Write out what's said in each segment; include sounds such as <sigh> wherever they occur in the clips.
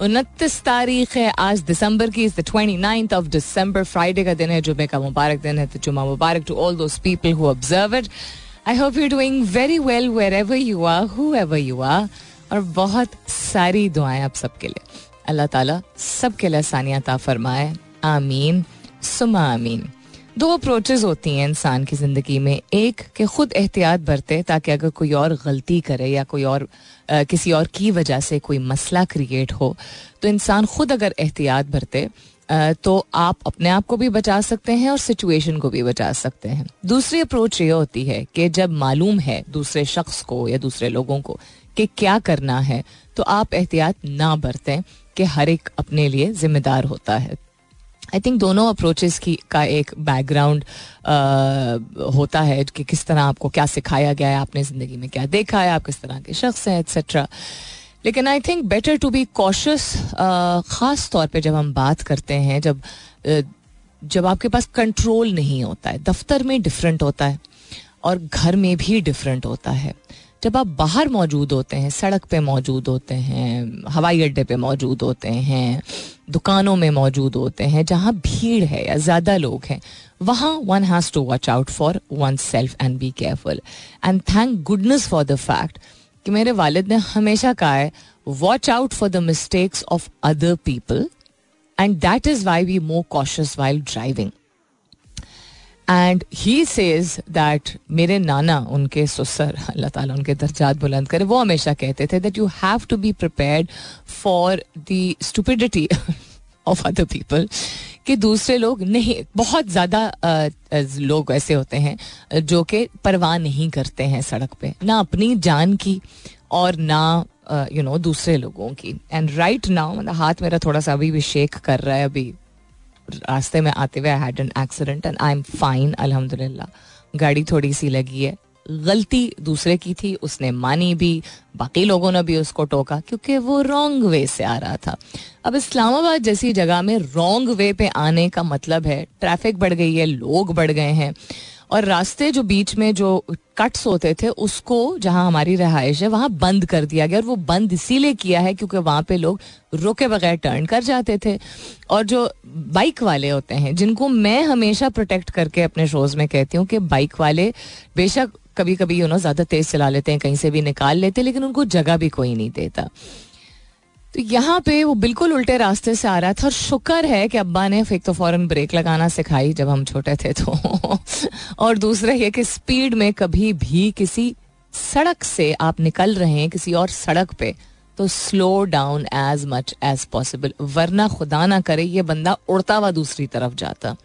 उनतीस तारीख है, आज दिसंबर की twenty ninth of December Friday का दिन है, जुमे का मुबारक दिन है तो जुमा मुबारक to all those people who observe it I hope you doing very well wherever you are whoever you are और बहुत सारी दुआएँ आप सबके लिए। अल्लाह ताला सबके लिए आसानियात फरमाए। आमीन। सुमा आमीन। दो अप्रोचेज होती हैं इंसान की ज़िंदगी में। एक कि खुद एहतियात बरते ताकि अगर कोई और गलती करे या कोई और आ, किसी और की वजह से कोई मसला क्रिएट हो तो इंसान खुद अगर एहतियात बरते आ, तो आप अपने आप को भी बचा सकते हैं और सिचुएशन को भी बचा सकते हैं। दूसरी अप्रोच ये होती है कि जब मालूम है दूसरे शख्स को या दूसरे लोगों को कि क्या करना है तो आप एहतियात ना बरतें कि हर एक अपने लिए जिम्मेदार होता है। आई थिंक दोनों अप्रोचेस की, का एक बैकग्राउंड होता है कि किस तरह आपको क्या सिखाया गया है, आपने ज़िंदगी में क्या देखा है, आप किस तरह के शख्स हैं एक्सेट्रा लेकिन I think better to be cautious ख़ास तौर पे जब हम बात करते हैं, जब जब आपके पास कंट्रोल नहीं होता है, दफ्तर में डिफरेंट होता है और घर में भी डिफरेंट होता है. जब आप बाहर मौजूद होते हैं, सड़क पे मौजूद होते हैं, हवाई अड्डे पे मौजूद होते हैं दुकानों में मौजूद होते हैं, जहाँ भीड़ है या ज़्यादा लोग हैं, वहाँ one has to watch out for oneself and be careful and thank goodness for the fact कि मेरे वालिद ने हमेशा कहा है watch out for the mistakes of other people and that is why we more cautious while driving and he says that मेरे नाना, उनके सुसर, अल्लाह ताला उनके दर्जात बुलंद करे, वो हमेशा कहते थे that you have to be prepared for the stupidity of other people कि दूसरे लोग नहीं, बहुत ज़्यादा लोग ऐसे होते हैं, जो कि परवाह नहीं करते हैं सड़क पे, ना अपनी जान की और ना यू नो दूसरे लोगों की। एंड राइट नाउ मतलब हाथ मेरा थोड़ा सा अभी भी शेक कर रहा है अभी। रास्ते में आते हुए I had an accident and I am fine अल्हम्दुलिल्लाह। गाड़ी थोड़ी सी लगी है। गलती दूसरे की थी, उसने मानी भी, बाकी लोगों ने भी उसको टोका, क्योंकि वो रॉन्ग वे से आ रहा था। अब इस्लामाबाद जैसी जगह में रॉन्ग वे पे आने का मतलब है ट्रैफ़िक बढ़ गई है, लोग बढ़ गए हैं। और रास्ते जो बीच में जो कट्स होते थे, उसको जहाँ हमारी रहायश है, वहाँ बंद कर दिया गया। और वो बंद इसीलिए किया है क्योंकि वहाँ पे लोग रुके बगैर टर्न कर जाते थे। और जो बाइक वाले होते हैं, जिनको मैं हमेशा प्रोटेक्ट करके अपने शोज़ में कहती हूँ कि बाइक वाले बेशक कभी कभी यू नो ज़्यादा तेज चला लेते हैं, कहीं से भी निकाल लेते हैं, लेकिन उनको जगह भी कोई नहीं देता। तो यहाँ पे वो बिल्कुल उल्टे रास्ते से आ रहा था और शुक्र है कि अब्बा ने फिर तो फ़ौरन ब्रेक लगाना सिखाई जब हम छोटे थे तो। <laughs> और दूसरा ये कि स्पीड में कभी भी किसी सड़क से आप निकल रहे हैं, किसी और सड़क पे तो slow down as much as possible वरना खुदा ना करे ये बंदा उड़ता हुआ दूसरी तरफ़ जाता।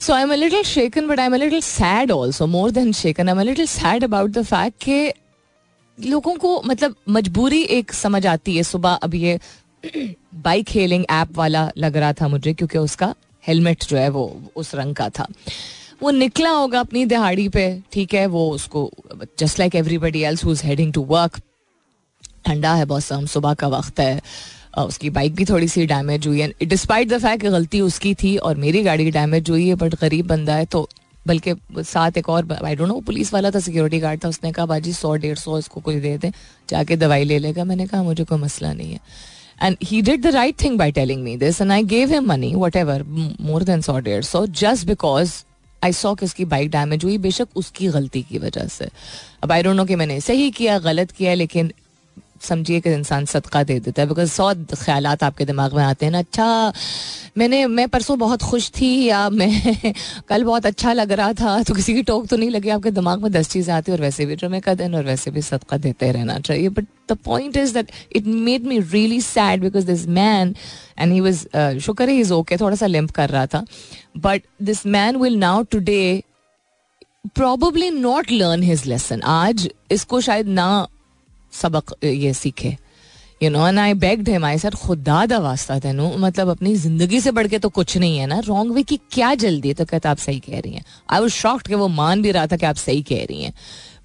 So I am little shaken but I am little sad also more than shaken I am little sad about the fact कि लोगों को मतलब मजबूरी एक समझ आती है। सुबह अब ये बाइक हेलिंग ऐप वाला लग रहा था मुझे, क्योंकि उसका हेलमेट जो है वो उस रंग का था। वो निकला होगा अपनी दिहाड़ी पे, ठीक है, वो उसको just like everybody else who is heading to work ठंडा है, मौसम, सुबह का वक्त है। उसकी बाइक भी थोड़ी सी डैमेज हुई है। डिस्पाइट द फैक्ट गलती उसकी थी और मेरी गाड़ी डैमेज हुई है बट गरीब बंदा है तो बल्कि साथ एक और आई डोंट नो पुलिस वाला था सिक्योरिटी गार्ड था, उसने कहा, बाजी, सौ, डेढ़ सौ इसको कोई दे दे, जाके दवाई ले लेगा। मैंने कहा, मुझे कोई मसला नहीं है। And he did the right thing by telling me this and I gave him money whatever more than सौ, डेढ़ सौ जस्ट बिकॉज़ आई सॉ कि उसकी बाइक डैमेज हुई, बेशक उसकी गलती की वजह से। अब आई डोंट नो कि मैंने सही किया, गलत किया, लेकिन समझिए कि इंसान सदका दे देता है बिकॉज़ सौ ख्याल आपके दिमाग में आते हैं ना। अच्छा मैंने, मैं परसों बहुत खुश थी, या मैं <laughs> कल बहुत अच्छा लग रहा था तो किसी की टोक तो नहीं लगी, आपके दिमाग में दस चीज़ें आती और वैसे भी जुमे का दिन, और वैसे भी सदका देते रहना चाहिए। But the point is that it made me really sad because this man and he was शुक्र ही इज़ ओके थोड़ा सा लिम्प कर रहा था। But this man will now today probably not learn his lesson आज इसको शायद ना सबक ये सीखे। You know and I begged him I sir खुदा दा वास्ता मतलब अपनी ज़िंदगी से बढ़ के तो कुछ नहीं है ना। रॉन्ग वे की क्या जल्दी है? तो कहता, आप सही कह रही हैं। आई वॉज़ शॉक्ड कि वो मान भी रहा था कि आप सही कह रही हैं।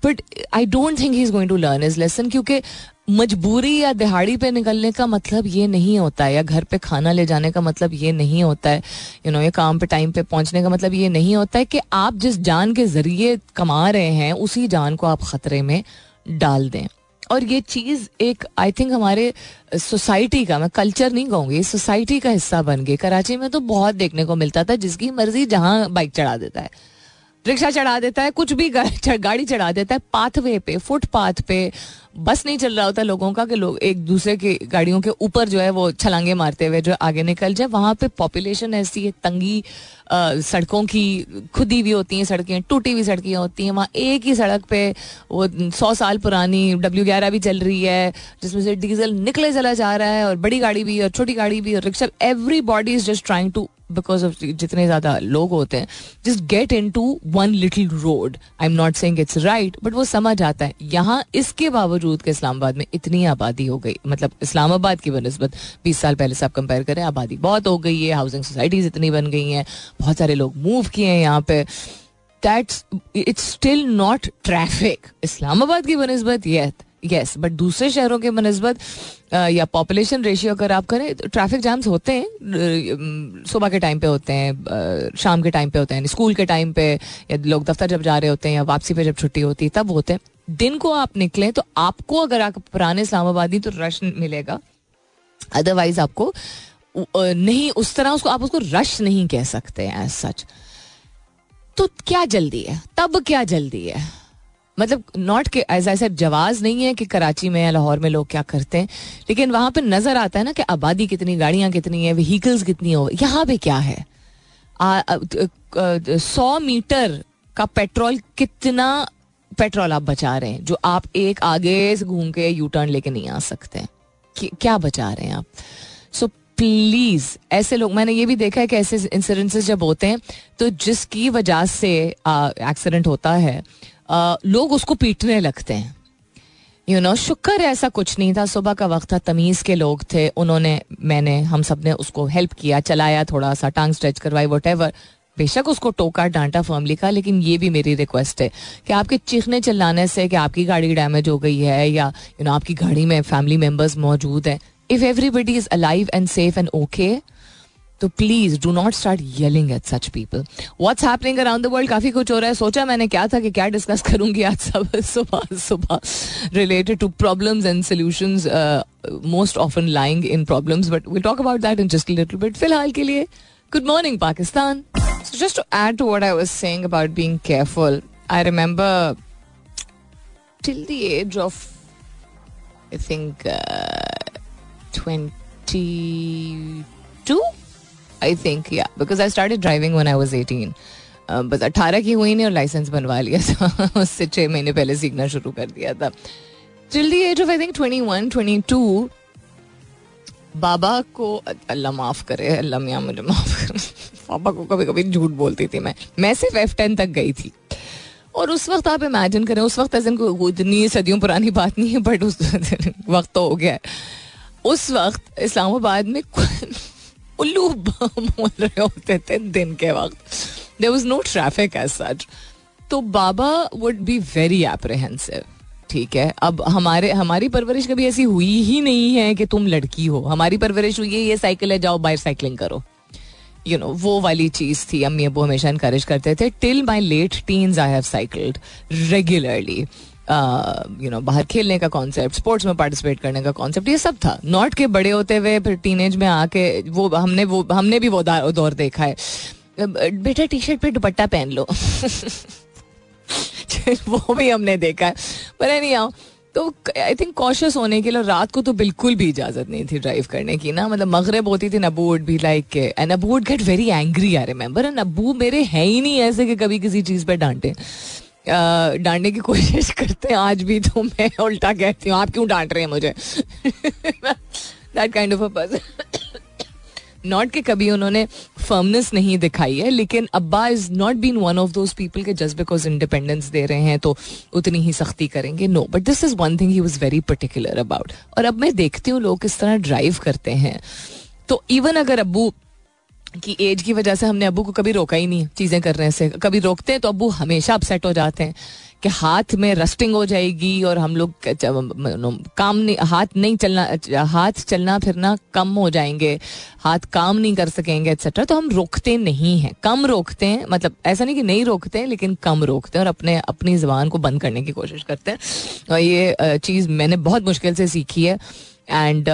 But I don't think he is going to learn his lesson क्योंकि मजबूरी या दिहाड़ी पे निकलने का मतलब ये नहीं होता है या घर पे खाना ले जाने का मतलब ये नहीं होता है। यू नो ये काम पे टाइम पे पहुँचने का मतलब ये नहीं होता है कि आप जिस जान के ज़रिए कमा रहे हैं, उसी जान को आप खतरे में डाल दें। और ये चीज़ एक आई थिंक हमारे सोसाइटी का, मैं कल्चर नहीं कहूँगी सोसाइटी का हिस्सा बन गई। कराची में तो बहुत देखने को मिलता था, जिसकी मर्ज़ी जहाँ बाइक चढ़ा देता है। रिक्शा चढ़ा देता है कुछ भी गाड़ी चढ़ा देता है पाथवे पे फुटपाथ पे बस नहीं चल रहा होता लोगों का कि लोग एक दूसरे की गाड़ियों के ऊपर जो है वो छलांगे मारते हुए जो आगे निकल जाए। वहाँ पे पॉपुलेशन ऐसी है तंगी आ, सड़कों की खुदी भी होती हैं सड़कें टूटी हुई सड़कें होती हैं। वहाँ एक ही सड़क पे वो सौ साल पुरानी डब्ल्यू ग्यारह भी चल रही है जिसमें से डीजल निकले चला जा रहा है और बड़ी गाड़ी भी और छोटी गाड़ी भी और rickshaw everybody is just trying to because of जितने ज़्यादा लोग होते हैं just get into one little road I am not saying it's right but वो समझ आता है। यहाँ इसके बावजूद के इस्लामाबाद में इतनी आबादी हो गई मतलब इस्लामाबाद की बनस्बत, बीस साल पहले से आप कंपेयर करें, आबादी बहुत हो गई है हाउसिंग सोसाइटीज इतनी बन गई हैं, बहुत सारे लोग मूव किए हैं यहाँ पे। That's it's still not traffic Islamabad की बनस्बत ये यस बट दूसरे शहरों के बनस्बत या पॉपुलेशन रेशियो अगर आप करें तो ट्रैफ़िक जैम्स होते हैं सुबह के टाइम पे होते हैं शाम के टाइम पे होते हैं स्कूल के टाइम पे, या लोग दफ्तर जब जा रहे होते हैं, या वापसी पे जब छुट्टी होती है, तब होते हैं। दिन को आप निकलें तो आपको अगर आप पुराने इस्लामाबादी तो रश मिलेगा। अदरवाइज़ आपको नहीं, उस तरह उसको, आप उसको रश नहीं कह सकते एज सच तो क्या जल्दी है? तब क्या जल्दी है? मतलब नॉट के एज आई जवाज नहीं है कि कराची में या लाहौर में लोग क्या करते हैं, लेकिन वहाँ पे नज़र आता है ना कि आबादी कितनी, गाड़ियाँ कितनी है व्हीकल्स कितनी हो, यहाँ पे क्या है? सौ मीटर का पेट्रोल कितना पेट्रोल आप बचा रहे हैं, जो आप एक आगे से घूम के यू टर्न लेके नहीं आ सकते क्या बचा रहे हैं आप? सो प्लीज़ ऐसे लोग, मैंने ये भी देखा है कि ऐसे इंसिडेंसेस जब होते हैं तो जिसकी वजह से एक्सीडेंट होता है लोग उसको पीटने लगते हैं। यू नो शुक्र ऐसा कुछ नहीं था। सुबह का वक्त था, तमीज़ के लोग थे। उन्होंने, मैंने, हम सबने उसको हेल्प किया, चलाया थोड़ा सा, टांग स्ट्रेच करवाई वट बेशक उसको टोका, डांटा फर्मली का, लेकिन ये भी मेरी रिक्वेस्ट है कि आपके चीखने चिल्लाने से, कि आपकी गाड़ी डैमेज हो गई है, या यू नो आपकी गाड़ी में फैमिली मेंबर्स मौजूद हैं। If everybody is alive and safe and okay तो please do not start yelling at such people what's happening around the world काफ़ी कुछ हो रहा है। सोचा मैंने क्या था कि क्या डिस्कस करूँगी आज सब <laughs> सुबह सुबह related to problems and solutions most often lying in problems but we talk about that in just little bit फ़िलहाल के लिए good morning Pakistan to add to what I was saying about being careful, I remember till the age of I think uh, 22 I think या because I start driving when I was eighteen बस अट्ठारह की हुई नहीं और licence बनवा लिया था <laughs> उससे छः महीने पहले सीखना शुरू कर दिया था। Till the age of I think twenty one twenty two बाबा को, अल्लाह माफ़ करे, अल्लाह मियाँ मुझे माफ़ करे। <laughs> पापा को कभी कभी झूठ बोलती थी मैं। मैं सिर्फ़ एफ़ टेन तक गई थी। और उस वक्त आप इमेजिन करें, उस वक्त ऐसे इतनी सदियों पुरानी बात नहीं है बट उस <laughs> वक्त तो हो गया है। उस वक्त इस्लामाबाद में उल्लू बोल रहे होते थे दिन के वक्त। There was no traffic as such तो बाबा वुड बी वेरी एप्रीहेंसिव ठीक है? अब हमारे, हमारी परवरिश कभी ऐसी हुई ही नहीं है कि तुम लड़की हो। हमारी परवरिश हुई है, ये साइकिल है, जाओ बाहर साइकिलिंग करो। यू नो वो वाली चीज़ थी, अम्मी अबू हमेशा इनकरेज करते थे till my late teens I have cycled regularly you know बाहर खेलने का कॉन्सेप्ट स्पोर्ट्स में पार्टिसिपेट करने का कॉन्सेप्ट ये सब था। नॉट के बड़े होते हुए फिर टीनेज में आके वो, हमने वो, हमने भी वो दौर देखा है। बेटा टी शर्ट पे दुपट्टा पहन लो। <laughs> वो भी हमने देखा है। पर नहीं आओ तो आई थिंक कॉशियस होने के लिए रात को तो बिल्कुल भी इजाज़त नहीं थी ड्राइव करने की ना। मतलब मगरब होती थी, नबू वुड भी like and नबू would get very angry I remember and नबू मेरे है ही नहीं ऐसे कि कभी किसी चीज़ पर डांटे। डांटने की कोशिश करते हैं। आज भी तो मैं उल्टा कहती हूँ। आप क्यों डांट रहे हैं मुझे? That kind of a person not कि कभी उन्होंने फर्मनेस नहीं दिखाई है, लेकिन अब्बा is not been one of those people के जस्ट बिकॉज़ इंडिपेंडेंस दे रहे हैं तो उतनी ही सख्ती करेंगे। No but this is one thing he was very particular about और अब मैं देखती हूँ लोग किस तरह ड्राइव करते हैं। तो इवन अगर अबू की एज की वजह से हमने अबू को कभी रोका ही नहीं चीज़ें करने से। कभी रोकते हैं तो अबू हमेशा अपसेट हो जाते हैं कि हाथ में रस्टिंग हो जाएगी और हम लोग काम नहीं, हाथ नहीं चलना, हाथ चलना फिरना कम हो जाएँगे, हाथ काम नहीं कर सकेंगे एक्सेट्रा तो हम रोकते नहीं हैं। कम रोकते हैं मतलब ऐसा नहीं कि नहीं रोकते हैं लेकिन कम रोकते हैं और अपने, अपनी जबान को बंद करने की कोशिश करते हैं। और ये चीज़ मैंने बहुत मुश्किल से सीखी है। एंड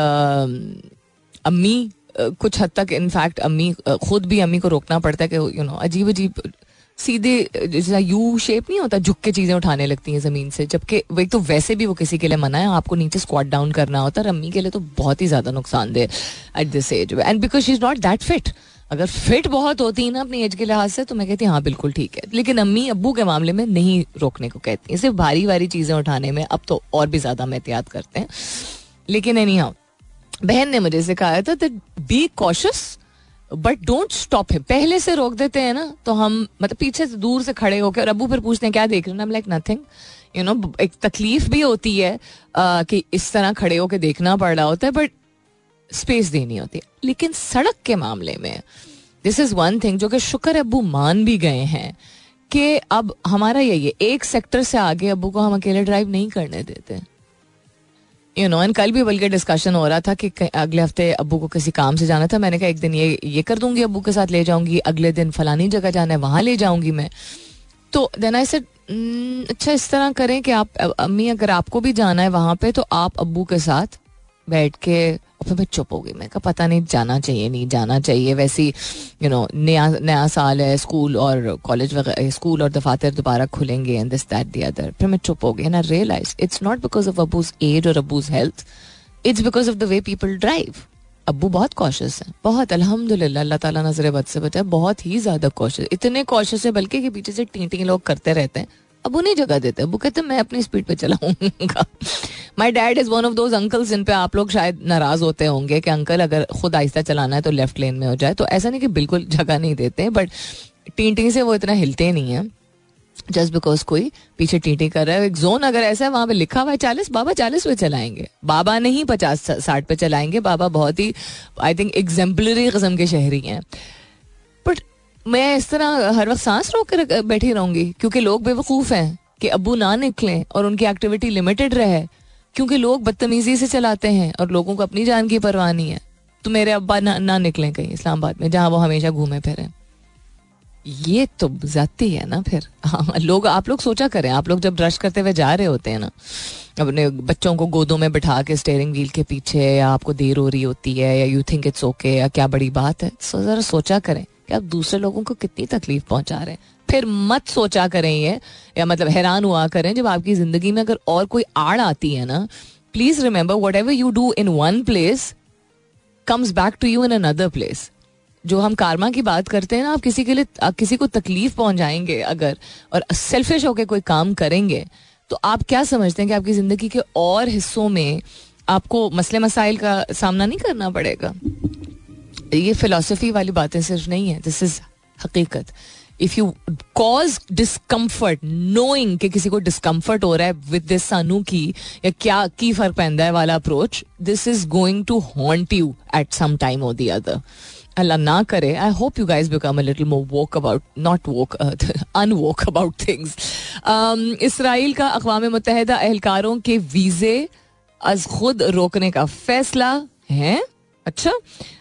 अम्मी कुछ हद तक इनफैक्ट अम्मी खुद भी अम्मी को रोकना पड़ता है कि यू नो अजीब अजीब सीधे, जैसा यू शेप नहीं होता, झुक के चीज़ें उठाने लगती हैं ज़मीन से। जबकि एक तो वैसे भी वो किसी के लिए मना है, आपको नीचे स्क्वाट डाउन करना होता है अम्मी के लिए तो बहुत ही ज़्यादा नुकसानदेह at this age and because she is not that fit अगर फिट बहुत होती है ना अपनी एज के लिहाज से तो मैं कहती हाँ बिल्कुल ठीक है। लेकिन अम्मी अबू के मामले में नहीं रोकने को कहती हैं। सिर्फ़ भारी भारी चीज़ें उठाने में अब तो और भी ज़्यादा हम एहतियात करते हैं। लेकिन एनी हाँ बहन ने मुझे सिखाया था be cautious but don't stop him पहले से रोक देते हैं ना तो हम मतलब पीछे से दूर से खड़े होकर और अबू फिर पूछते हैं क्या देख रहे हैं? लाइक नथिंग यू नो एक तकलीफ़ भी होती है आ, कि इस तरह खड़े होकर देखना पड़ रहा होता है बट स्पेस देनी होती है। लेकिन सड़क के मामले में दिस इज़ वन थिंग जो कि शुक्र अबू मान भी गए हैं कि अब हमारा यही है एक सेक्टर से आगे अबू को हम अकेले ड्राइव नहीं करने देते। यू नो एंड कल भी बल्कि डिस्कशन हो रहा था कि अगले हफ़्ते अबू को किसी काम से जाना था। मैंने कहा, एक दिन ये ये कर दूँगी अबू के साथ, ले जाऊँगी। अगले दिन फलानी जगह जाना है, वहाँ ले जाऊँगी मैं। तो देन आई सेड अच्छा इस तरह करें कि आप अम्मी, अगर आपको भी जाना है वहाँ पे तो आप अबू के साथ बैठ के और फिर मैं चुप हो गई। मैं कहा, पता नहीं, जाना चाहिए, नहीं जाना चाहिए। वैसी यू नो नया नया साल है, स्कूल और कॉलेज वगैरह स्कूल और दफातर दोबारा खुलेंगे and this that the other फिर मैं चुप हो गई and I realize it's not because of अबूज age और अबूज health it's because of the way people drive Abu बहुत कॉशियस है। बहुत, अल्हम्दुलिल्लाह, अल्लाह ताला नज़र बद से बचा बहुत ही ज़्यादा कॉशियस इतने कॉशियस है, बल्कि के पीछे से टी टी लोग करते रहते हैं। अब उन्हें जगह देते अब कहते मैं अपनी स्पीड पे चलाऊँगा. My dad is one of those uncles जिन पे आप लोग शायद नाराज़ होते होंगे कि, अंकल, अगर खुद आहिस्ता चलाना है तो लेफ़्ट लेन में हो जाए। तो ऐसा नहीं कि बिल्कुल जगह नहीं देते बट टींटी से वो इतना हिलते नहीं है जस्ट बिकॉज़ कोई पीछे टीटी कर रहा है। एक जोन अगर ऐसा है, वहाँ पे लिखा हुआ है चालीस, बाबा चालीस पे चलाएँगे। बाबा नहीं पचास, साठ पे चलाएँगे, बाबा बहुत ही आई थिंक एग्जाम्पलरी किस्म के शहरी हैं। मैं इस तरह हर वक्त सांस रोक कर बैठी रहूँगी क्योंकि लोग बेवकूफ़ हैं कि अबू ना निकलें और उनकी एक्टिविटी लिमिटेड रहे क्योंकि लोग बदतमीजी से चलाते हैं और लोगों को अपनी जान की परवाह नहीं है। तो मेरे अब्बा ना, ना निकले कहीं इस्लामाबाद में जहाँ वो हमेशा घूमे फिरे। ये तो जाती है ना फिर। हाँ लोग आप लोग सोचा करें आप लोग जब रश करते हुए जा रहे होते हैं ना अपने बच्चों को गोदों में बिठा के स्टेयरिंग व्हील के पीछे या आपको देर हो रही होती है या यू थिंक इट्स ओके या क्या बड़ी बात है। सो जरा सोचा करें। कि आप दूसरे लोगों को कितनी तकलीफ़ पहुँचा रहे हैं? फिर मत सोचा करें ये, या मतलब हैरान हुआ करें, जब आपकी ज़िंदगी में अगर और कोई आड़ आती है ना please remember whatever you do in one place comes back to you in another place जो हम कारमा की बात करते हैं ना, आप किसी के लिए, आप किसी को तकलीफ़ पहुंचाएँगे अगर, और सेल्फिश होकर कोई काम करेंगे तो आप क्या समझते हैं कि आपकी ज़िंदगी के और हिस्सों में आपको मसले मसाइल का सामना नहीं करना पड़ेगा? ये फिलोसफी वाली बातें सिर्फ़ नहीं है दिस इज़ हकीकत। If you cause discomfort knowing किसी को डिस्कम्फर्ट हो रहा है विद दिस सानू की, या क्या, की फ़र्क पैदा है वाला approach this is going to haunt you at some time और दी अदर अल्लाह ना करे। I hope you guys become a little more woke about not woke unwoke about things Israel का अकवा मुतहदा एहलकारों के वीजे अज खुद रोकने का फैसला है। अच्छा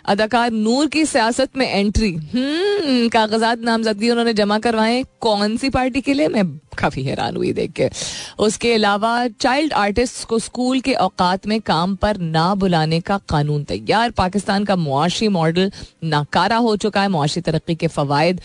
अदाकार नूर की सियासत में एंट्री हम्म कागजात नामजदगी उन्होंने जमा करवाए। कौन सी पार्टी के लिए? मैं काफ़ी हैरान हुई देख के। उसके अलावा चाइल्ड आर्टिस्ट को स्कूल के औकात में काम पर ना बुलाने का कानून तैयार। पाकिस्तान का मुआशी मॉडल नाकारा हो चुका है। मुआशी तरक्की के फवायद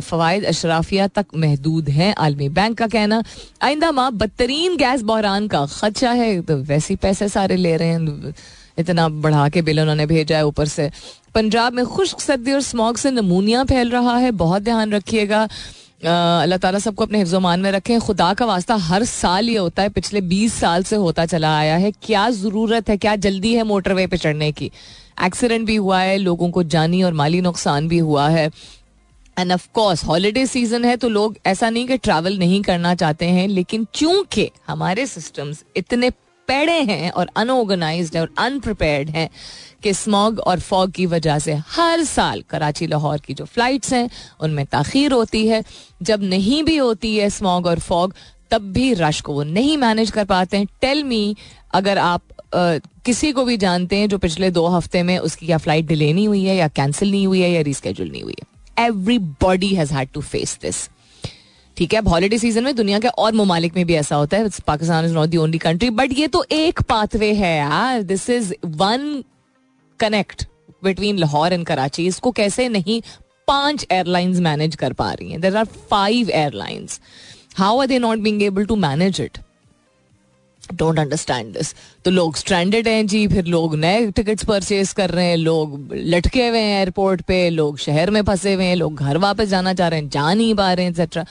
फवायद अशराफिया तक महदूद हैं, आलमी बैंक का कहना। आइंदा माह बदतरीन गैस बहरान का खदशा है। तो वैसे पैसे सारे ले रहे हैं। इतना बढ़ा के बिल उन्होंने भेजा है ऊपर से। पंजाब में खुश्क सर्दी और स्मॉग से नमूनिया फैल रहा है, बहुत ध्यान रखिएगा। अल्लाह ताला सबको अपने हिफ्जमान में रखें। खुदा का वास्ता हर साल ये होता है, पिछले बीस साल से होता चला आया है। क्या ज़रूरत है, क्या जल्दी है मोटरवे पे चढ़ने की? एक्सीडेंट भी हुआ है, लोगों को जानी और माली नुकसान भी हुआ है। And of course holiday season है तो लोग ऐसा नहीं कि ट्रैवल नहीं करना चाहते हैं, लेकिन चूँकि हमारे सिस्टम्स इतने पेड़े हैं और अनऑर्गेनाइज्ड और अनप्रिपेयर्ड हैं कि स्मॉग और फॉग की वजह से हर साल कराची लाहौर की जो फ्लाइट्स हैं उनमें तखीर होती है। जब नहीं भी होती है स्मॉग और फॉग तब भी रश को वो नहीं मैनेज कर पाते हैं। टेल मी अगर आप Uh, किसी को भी जानते हैं जो पिछले दो हफ़्ते में उसकी या फ़्लाइट डिले नहीं हुई है या कैंसिल नहीं हुई है या रिस्केड्यूल नहीं हुई है। Everybody has had to face this ठीक है, अब हॉलीडे सीज़न में दुनिया के और ममालिक में भी ऐसा होता है, Pakistan is not the only country but ये तो एक पाथवे है यार। This is one connect between Lahore and Karachi इसको कैसे नहीं पाँच एयरलाइंस मैनेज कर पा रही हैं। There are five airlines how are they not being able to manage it don't understand this तो लोग स्ट्रैंडेड हैं जी, फिर लोग नए टिकट्स परचेज कर रहे हैं, लोग लटके हुए हैं एयरपोर्ट पे, लोग शहर में फंसे हुए हैं, लोग घर वापस जाना चाह रहे हैं, जा नहीं पा रहे हैं एक्सेट्रा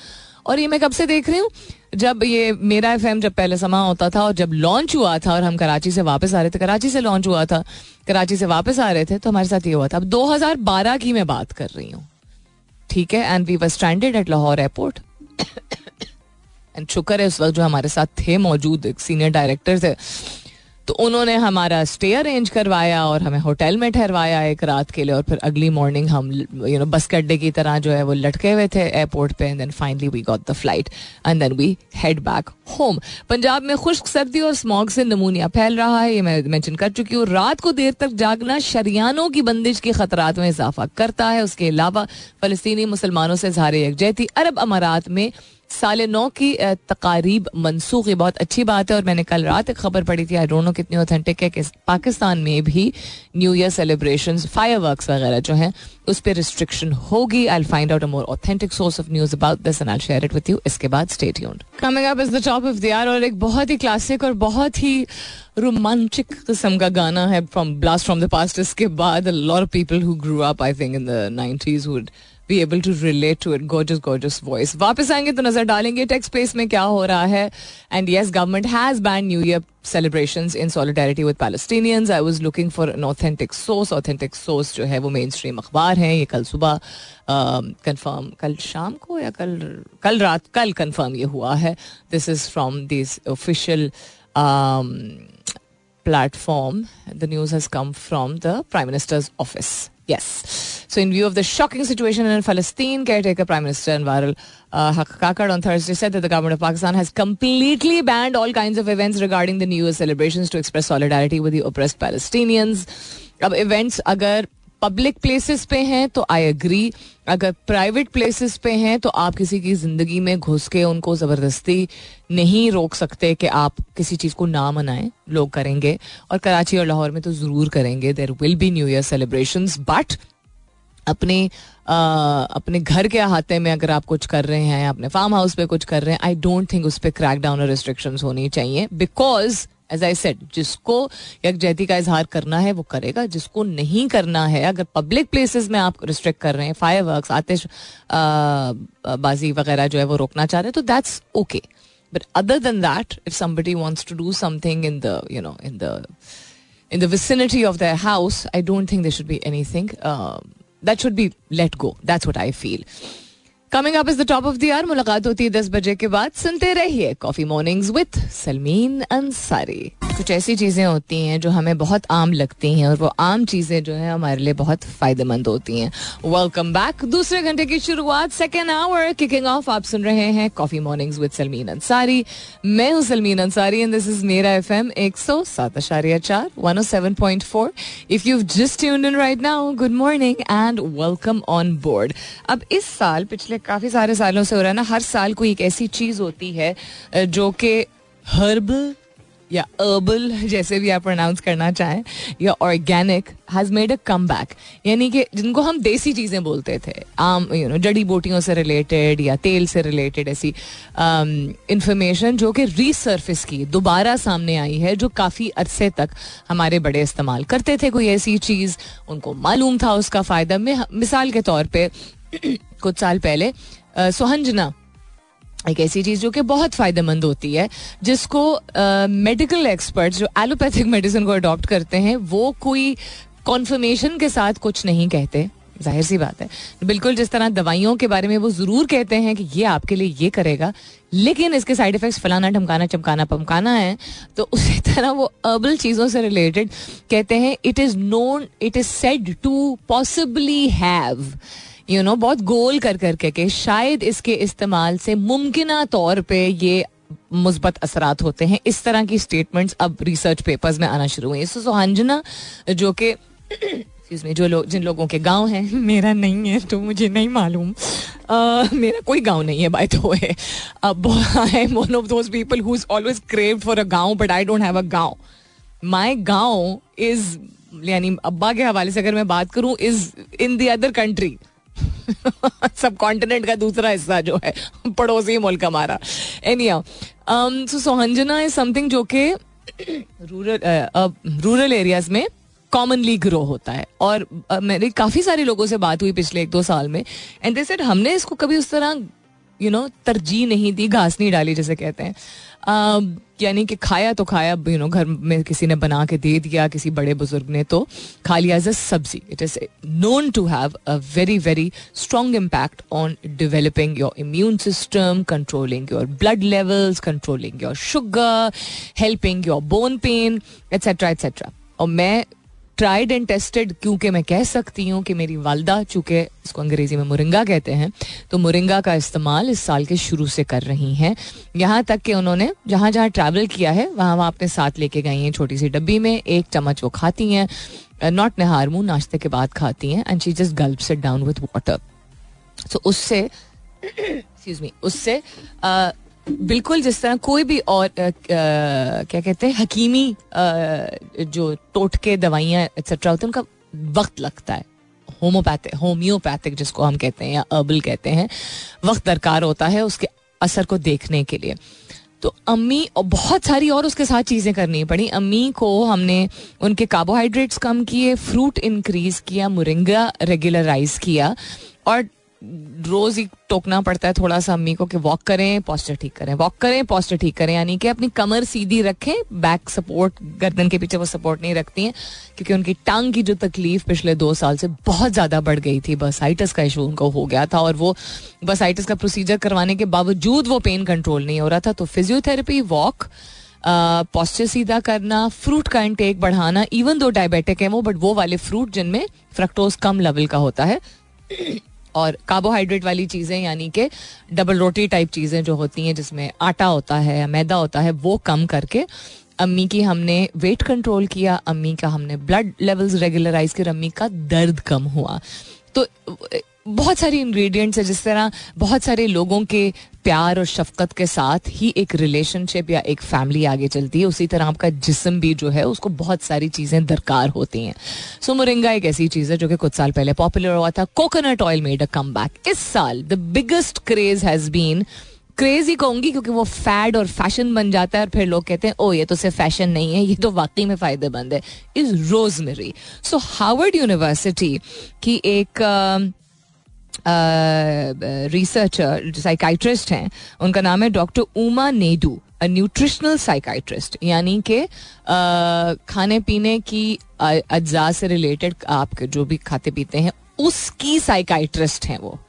और ये मैं कब से देख रही हूँ? जब ये मेरा एफएम जब पहले समा होता था और जब लॉन्च हुआ था और हम कराची से वापस आ रहे थे, कराची से लॉन्च हुआ था, कराची से वापस आ रहे थे तो हमारे साथ ये हुआ था। अब 2012 की मैं बात कर रही हूँ। ठीक है? And we were stranded at Lahore airport and शुक्र है, उस वक्त जो हमारे साथ थे मौजूद सीनियर डायरेक्टर थे। तो उन्होंने हमारा स्टे अरेंज करवाया और हमें होटल में ठहरवाया एक रात के लिए और फिर अगली मॉर्निंग हम यू नो बस अड्डे की तरह जो है वो लटके हुए थे एयरपोर्ट पे and then finally we got the flight and then we head back home Punjab में खुश्क सर्दी और स्मॉग से नमूनिया फैल रहा है, ये मैं मैंशन कर चुकी हूँ। रात को देर तक जागना शरियानों की बंदिश के खतरात में इजाफा करता है। उसके अलावा फलस्तीनी मुसलमानों से इजहार यकजहती अरब अमारात में साल नौ की तकारीब मनसूख बहुत अच्छी बात है और मैंने कल रात एक खबर पढ़ी थी, आई डोंट नो कितनी ऑथेंटिक है कि पाकिस्तान में भी न्यू ईयर सेलिब्रेशन फायर वगैरह जो हैं, उस पर रिस्ट्रिक्शन होगी। I find out a more authentic source of news about this and I share it with you इसके बाद stay tuned coming up is the top of the year और एक बहुत ही क्लासिक और बहुत ही रोमांटिक किस्म का गाना है from blast from the past इसके बाद of people who grew up I think in the 90s would Be able to relate to it gorgeous gorgeous voice वापस आएंगे तो नजर डालेंगे टेक्स स्पेस में क्या हो रहा है and yes government has ban new year celebrations in solidarity with Palestinians. I was looking for an authentic source. Authentic source जो है वो मेन स्ट्रीम अखबार है ये कल सुबह कंफर्म कल शाम को या कल कल रात कल कंफर्म ये हुआ है this is from this official platform. The news has come from the Prime Minister's office. Yes. So, in view of the shocking situation in Palestine, caretaker Prime Minister Anwar uh, Kakad on Thursday said that the government of Pakistan has completely banned all kinds of events regarding the New Year celebrations to express solidarity with the oppressed Palestinians. अब events अगर public places पे हैं तो I agree अगर private places पे हैं तो आप किसी की ज़िंदगी में घुस के उनको ज़बरदस्ती नहीं रोक सकते कि आप किसी चीज़ को ना मनाएँ लोग करेंगे। और कराची और लाहौर में तो ज़रूर करेंगे। There will be new year celebration but अपने आ, अपने घर के अहाते में अगर आप कुछ कर रहे हैं अपने फार्म हाउस पे कुछ कर रहे हैं आई डोंट थिंक उस पर क्रैक डाउन और रिस्ट्रिक्शन होनी चाहिए। बिकॉज़ एज आई सेड जिसको यकजहती का इजहार करना है वो करेगा जिसको नहीं करना है अगर पब्लिक प्लेसेस में आप रिस्ट्रिक्ट कर रहे हैं फायर वर्क आतिश बाजी वगैरह जो है वो रोकना चाह रहे हैं तो that's okay but other than that if somebody wants to do something in the you know in the in the vicinity of their house, I don't think there should be anything. Uh, that should be let go. That's what I feel. Coming up is the top of the year मुलाकात होती है दस बजे के बाद. सुनते रहिए coffee mornings with Salmeen Ansari कुछ ऐसी चीज़ें होती हैं जो हमें बहुत आम लगती हैं और वो आम चीज़ें जो है हमारे लिए बहुत फ़ायदेमंद होती हैं. वेलकम बैक दूसरे घंटे की शुरुआत सेकेंड आवर किकिंग ऑफ़ आप सुन रहे हैं coffee mornings with Salmeen Ansari मैं हूँ Salmeen Ansari and this is मेरा एफ़ एम एक सौ सात अशारिया चार one O seven point four if you just tuned in right now good morning and welcome on board अब इस साल पिछले काफ़ी सारे सालों से हो रहा है ना हर साल कोई एक ऐसी चीज़ होती है जो कि हर्ब या अर्बल <laughs> जैसे भी आप प्रोनाउंस करना चाहें या organic has made a come back यानी कि जिनको हम देसी चीज़ें बोलते थे आम यू नो जड़ी बूटियों से रिलेटेड या तेल से रिलेटेड ऐसी इंफॉर्मेशन um, जो कि रीसर्फिस की दोबारा सामने आई है जो काफ़ी अरसे तक हमारे बड़े इस्तेमाल करते थे कोई ऐसी चीज़ उनको मालूम था उसका फ़ायदा। में मिसाल के तौर पर <clears throat> कुछ साल पहले सुहंजना एक ऐसी चीज़ जो कि बहुत फ़ायदेमंद होती है, जिसको मेडिकल एक्सपर्ट जो एलोपैथिक मेडिसिन को अडॉप्ट करते हैं, वो कोई कॉन्फर्मेशन के साथ कुछ नहीं कहते। ज़ाहिर सी बात है। बिल्कुल जिस तरह दवाइयों के बारे में वो ज़रूर कहते हैं कि ये आपके लिए ये करेगा, लेकिन इसके साइड इफेक्ट्स फलाना ढमकाना चमकाना, पमकाना है तो उसी <laughs> तरह वो अर्बल चीज़ों से रिलेटेड कहते हैं it is known it is said to possibly have you know बहुत गोल कर करके के शायद इसके इस्तेमाल से मुमकिन तौर पे ये मुस्बत असरात होते हैं। इस तरह की स्टेटमेंट्स अब रिसर्च पेपर्स में आना शुरू हुई सो सोहंजना जो कि में जो लोग जिन लोगों के गाँव हैं, मेरा नहीं है तो मुझे नहीं मालूम। मेरा कोई गाँव नहीं है बाय तो है अब I am one of those people who is always craved for a gaon but I don't have a gaon. My gaon is यानी अब्बा के हवाले से अगर मैं बात करूँ is in the other country <laughs> subcontinent का दूसरा हिस्सा जो है पड़ोसी मुल्क हमारा। Any so sohanjna is something जो कि रूरल रूरल एरियाज़ में कॉमनली ग्रो होता है। और uh, मेरी काफ़ी सारे लोगों से बात हुई पिछले एक दो साल में एंड दे सेड हमने इसको कभी उस तरह यू नो तरजीह नहीं दी, घास नहीं डाली जैसे कहते हैं। यानी कि खाया तो खाया यू नो घर में किसी ने बना के दे दिया, किसी बड़े बुज़ुर्ग ने तो खा लिया as a sabzi it is known to have a very very strong impact on developing your immune system controlling your blood levels controlling your sugar helping your bone pain etcetera etcetera और मैं tried and tested क्योंकि मैं कह सकती हूँ कि मेरी वालदा, चूँकि इसको अंग्रेज़ी में मुरिंगा कहते हैं तो मुरिंगा का इस्तेमाल इस साल के शुरू से कर रही हैं। यहाँ तक कि उन्होंने जहाँ जहाँ ट्रैवल किया है, वहाँ वहाँ अपने साथ लेके गई हैं छोटी सी डब्बी में, एक चम्मच वो खाती हैं नॉट नहार मुँह, नाश्ते के बाद खाती हैं and she just gulp set down with water so उससे <coughs> उससे बिल्कुल जिस तरह कोई भी और आ, आ, क्या कहते हैं हकीमी आ, जो टोटके दवाइयाँ एक्सेट्रा होते हैं उनका वक्त लगता है। होम्योपैथिक होम्योपैथिक जिसको हम कहते हैं या अर्बल कहते हैं वक्त दरकार होता है उसके असर को देखने के लिए। तो अम्मी और बहुत सारी और उसके साथ चीज़ें करनी पड़ी। अम्मी को हमने उनके कार्बोहाइड्रेट्स कम किए फ्रूट इंक्रीज किया मुरिंगा रेगुलराइज किया और रोज ही टोकना पड़ता है थोड़ा सा अम्मी को कि वॉक करें पोस्टर ठीक करें। वॉक करें पोस्टर ठीक करें। यानी कि अपनी कमर सीधी रखें बैक सपोर्ट गर्दन के पीछे वो सपोर्ट नहीं रखती हैं, क्योंकि उनकी टांग की जो तकलीफ़ पिछले दो साल से बहुत ज़्यादा बढ़ गई थी। बसाइटस का इशू उनको हो गया था और वो बसाइटिस का प्रोसीजर करवाने के बावजूद वो पेन कंट्रोल नहीं हो रहा था। तो फिजियोथेरेपी वॉक पॉस्चर सीधा करना फ्रूट का इंटेक बढ़ाना इवन दो डायबिटिक है वो बट वो वाले फ्रूट जिनमें फ्रक्टोज कम लेवल का होता है और कार्बोहाइड्रेट वाली चीज़ें, यानी कि डबल रोटी टाइप चीज़ें जो होती हैं, जिसमें आटा होता है मैदा होता है, वो कम करके अम्मी की हमने वेट कंट्रोल किया, अम्मी का हमने ब्लड लेवल्स रेगुलराइज कर अम्मी का दर्द कम हुआ। तो बहुत सारी इंग्रेडिएंट्स है जिस तरह बहुत सारे लोगों के प्यार और शफकत के साथ ही एक रिलेशनशिप या एक फैमिली आगे चलती है। उसी तरह आपका जिसम भी जो है, उसको बहुत सारी चीज़ें दरकार होती हैं। सो मुरिंगा एक ऐसी चीज़ है जो कि कुछ साल पहले पॉपुलर हुआ था। Coconut oil made a come back इस साल the biggest craze has been craze ही कहूँगी क्योंकि वो फैड और फ़ैशन बन जाता है और फिर लोग कहते हैं ओ ये तो सिर्फ़ फ़ैशन नहीं है, ये तो वाकई में फ़ायदेमंद है। Is rosemary so Harvard university की एक रिसर्चर साइकाइट्रिस्ट हैं। उनका नाम है doctor Uma Naidoo a nutritional psychiatrist यानी कि खाने पीने की अज्जा से रिलेटेड आप जो भी खाते पीते हैं, उसकी साइकाइट्रिस्ट हैं वो।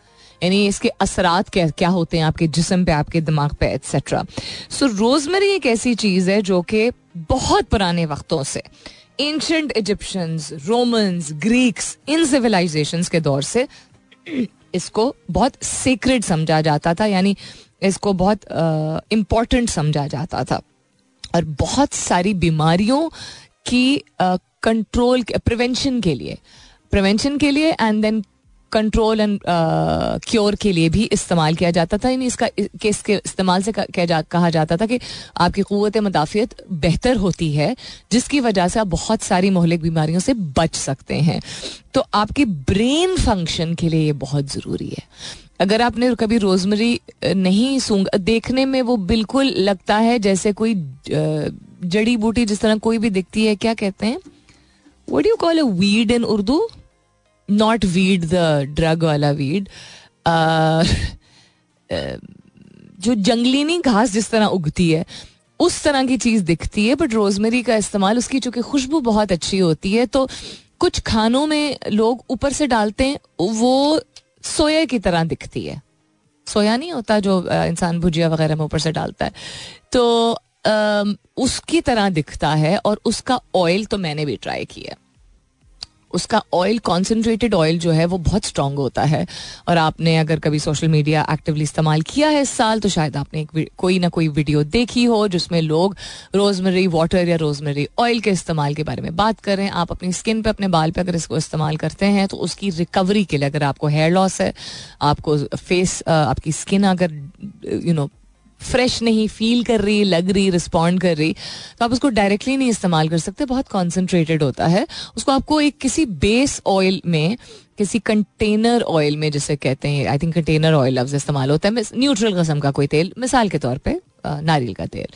यानी इसके असरात क्या क्या होते हैं आपके जिसम पे, आपके दिमाग पे एक्सेट्रा सो रोजमेरी एक ऐसी चीज़ है जो कि बहुत पुराने वक्तों से ancient Egyptians Romans Greeks in civilization के दौर से इसको बहुत सीक्रेट समझा जाता था, यानी इसको बहुत इम्पोर्टेंट समझा जाता था। और बहुत सारी बीमारियों की कंट्रोल प्रिवेंशन के लिए। प्रिवेंशन के लिए and then control and cure के लिए भी इस्तेमाल किया जाता था। यानी इसका केस के इस्तेमाल से कह जा, कहा जाता था कि आपकी क़वत मदाफ़ियत बेहतर होती है जिसकी वजह से आप बहुत सारी मोहलिक बीमारियों से बच सकते हैं। तो आपके ब्रेन फ़ंक्शन के लिए ये बहुत ज़रूरी है। अगर आपने कभी रोजमरी नहीं सूंग देखने में वो बिल्कुल लगता है जैसे कोई जड़ी बूटी जिस तरह कोई भी दिखती है क्या कहते हैं? What you call a weed in Urdu not weed the drug वाला वीड जो जंगलीनी घास जिस तरह उगती है, उस तरह की चीज़ दिखती है बट रोजमेरी का इस्तेमाल उसकी, चूँकि खुशबू बहुत अच्छी होती है तो कुछ खानों में लोग ऊपर से डालते हैं, वो सोया की तरह दिखती है। सोया नहीं होता जो इंसान भुजिया वगैरह में ऊपर से डालता है। तो उसकी तरह दिखता है और उसका ऑयल तो मैंने भी ट्राई किया। उसका ऑयल कॉन्सेंट्रेटेड ऑयल जो है, वो बहुत स्ट्रांग होता है। और आपने अगर कभी सोशल मीडिया एक्टिवली इस्तेमाल किया है इस साल तो शायद आपने एक कोई ना कोई वीडियो देखी हो, जिसमें लोग रोजमरी वाटर या रोजमरी ऑयल के इस्तेमाल के बारे में बात कर रहे हैं। आप अपनी स्किन पे, अपने बाल पे अगर इसको इस्तेमाल करते हैं तो उसकी रिकवरी के लिए अगर आपको हेयर लॉस है, आपको फेस आपकी स्किन अगर यू नो फ्रेश नहीं फील कर रही, लग रही रिस्पॉन्ड कर रही तो आप उसको डायरेक्टली नहीं इस्तेमाल कर सकते। बहुत कॉन्सेंट्रेटेड होता है। उसको आपको एक किसी बेस ऑयल में, किसी कंटेनर ऑयल में जिसे कहते हैं आई थिंक कंटेनर ऑयल लफ्ज इस्तेमाल होता है। न्यूट्रल कस्म का कोई तेल, मिसाल के तौर पर नारियल का तेल।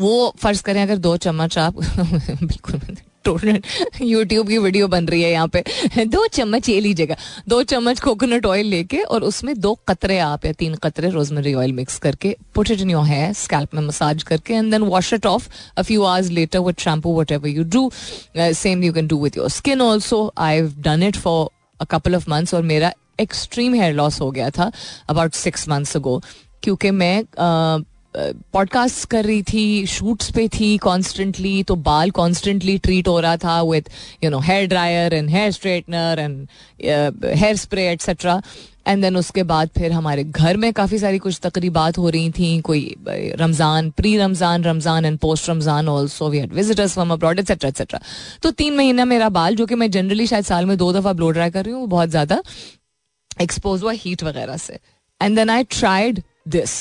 वो फ़र्ज़ करें, अगर दो चम्मच आप <laughs> बिल्कुल यूट्यूब की वीडियो बन रही है यहाँ पे। दो चम्मच ये लीजिएगा। दो चम्मच कोकोनट ऑयल लेके और उसमें दो कतरे आप या तीन कतरे रोजमेरी ऑयल मिक्स करके put it in your hair scalp में मसाज करके and then wash it off a few hours later with shampoo whatever you do same you can do with your skin also I have done it for a couple of months और मेरा extreme hair loss हो गया था about six months ago क्योंकि मैं uh, podcast कर रही थी शूट्स पे थी कॉन्स्टेंटली तो बाल कॉन्स्टेंटली ट्रीट हो रहा था with you know hair dryer and hair straightener and hair spray etcetera and then उसके बाद फिर हमारे घर में काफ़ी सारी कुछ तकरीबात हो रही थी, कोई Ramzan pre Ramzan Ramzan and post Ramzan also we had visitors from abroad etcetera etcetera तो तीन महीना मेरा बाल, जो कि मैं जनरली शायद साल में दो दफ़ा ब्लो ड्राई कर रही हूँ, वो बहुत ज़्यादा एक्सपोज हुआ हीट वगैरह से. And then I tried this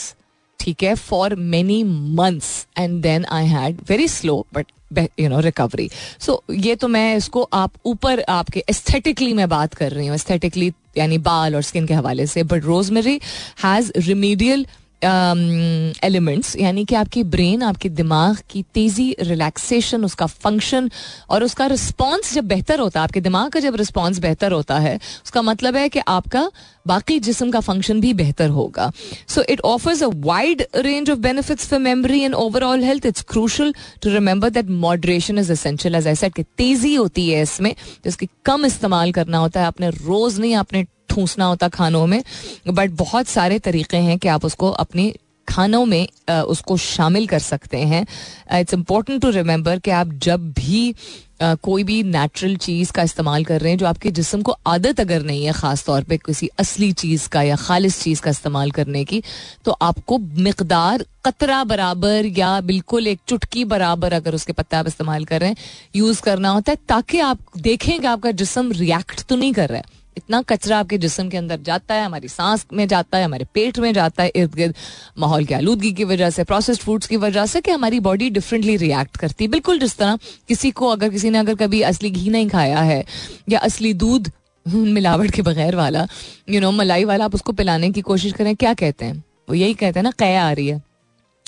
ठीक है for many months and then I had very slow but you know recovery so ये तो मैं इसको आप ऊपर आपके एस्थेटिकली मैं बात कर रही हूँ एस्थेटिकली यानी बाल और स्किन के हवाले से but rosemary has remedial elements um, यानी कि आपकी ब्रेन आपके दिमाग की तेज़ी रिलैक्सेशन उसका फ़ंक्शन और उसका रिस्पॉन्स जब बेहतर होता है आपके दिमाग का जब रिस्पॉन्स बेहतर होता है उसका मतलब है कि आपका बाकी जिसम का फ़ंक्शन भी बेहतर होगा। So it offers a wide range of benefits for memory and overall health it's crucial to remember that moderation is essential as said कि तेज़ी होती है इसमें जिसकी कम इस्तेमाल करना होता है आपने रोज़ नहीं आपने ठूसना होता खानों में बट बहुत सारे तरीके हैं कि आप उसको अपनी खानों में उसको शामिल कर सकते हैं। इट्स इम्पोर्टेंट टू रिमेंबर कि आप जब भी कोई भी नेचुरल चीज़ का इस्तेमाल कर रहे हैं, जो आपके जिसम को आदत अगर नहीं है ख़ास तौर पे किसी असली चीज़ का या खालिश चीज़ का इस्तेमाल करने की तो आपको मकदार कतरा बराबर या बिल्कुल एक चुटकी बराबर अगर उसके पत्ते आप इस्तेमाल कर रहे हैं यूज़ करना होता है, ताकि आप देखें कि आपका जिसम रिएक्ट तो नहीं कर रहा है। इतना कचरा आपके जिसम के अंदर जाता है, हमारी सांस में जाता है, हमारे पेट में जाता है इर्द गिर्द माहौल की आलूदगी की वजह से प्रोसेस्ड फूड्स की वजह से कि हमारी बॉडी डिफरेंटली रिएक्ट करती है। बिल्कुल जिस तरह किसी को अगर किसी ने अगर कभी असली घी नहीं खाया है या असली दूध मिलावट के बगैर वाला यू नो मलाई वाला आप उसको पिलाने की कोशिश करें, क्या कहते हैं? वो यही कहते हैं ना कया आ रही है।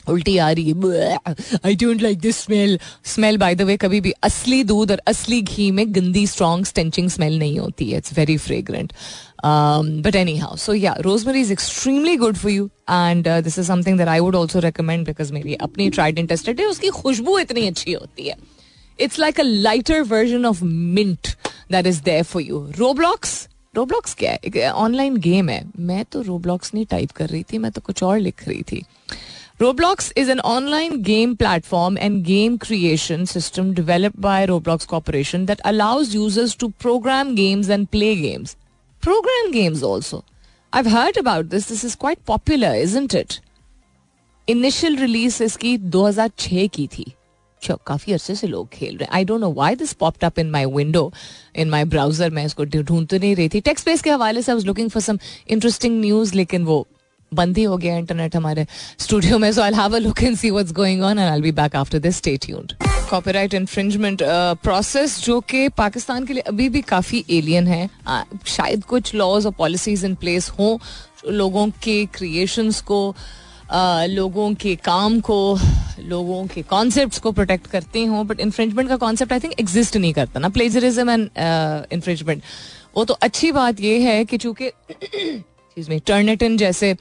उल्टी आ रही है। I don't like this smell smell by the way कभी भी असली दूध और असली घी में गंदी स्ट्रॉन्ग स्टेंचिंग स्मेल नहीं होती है। It's very fragrant but anyhow so या rosemary is extremely good for you and this is something that I would also recommend because मेरी अपनी ट्राइड एंड टेस्टेड है। उसकी खुशबू इतनी अच्छी होती है। It's like a lighter version of mint that is there for you Roblox Roblox क्या है? ऑनलाइन गेम है। मैं तो रोब्लॉक्स नहीं टाइप कर रही थी, मैं तो कुछ और लिख रही थी। Roblox is an online game platform and game creation system developed by Roblox Corporation that allows users to program games and play games. Program games also. I've heard about this. This is quite popular, isn't it? Initial release इसकी 2006 की थी काफी अरसे से लोग खेल रहे हैं I don't know why this popped up in my window in my browser मैं इसको ढूंढ तो नहीं रही थी टेक्स्ट बेस के हवाले से I was looking for some interesting news लेकिन वो बंद ही हो गया इंटरनेट हमारे स्टूडियो में so I have a look and see what's going on and I be back after this stay tuned copyright infringement process जो कि पाकिस्तान के लिए अभी भी काफ़ी एलियन है। शायद कुछ लॉज और पॉलिसीज़ इन प्लेस हों, लोगों के क्रिएशंस को लोगों के काम को, लोगों के कॉन्सेप्ट को प्रोटेक्ट करते हों बट इन्फ्रिंजमेंट का कॉन्सेप्ट आई थिंक एग्जिस्ट नहीं करता ना। प्लेजरिज्म एंड इन्फ्रिंजमेंट वो तो अच्छी बात यह है कि चूँकि एक्सक्यूज मी टर्नेटन जैसे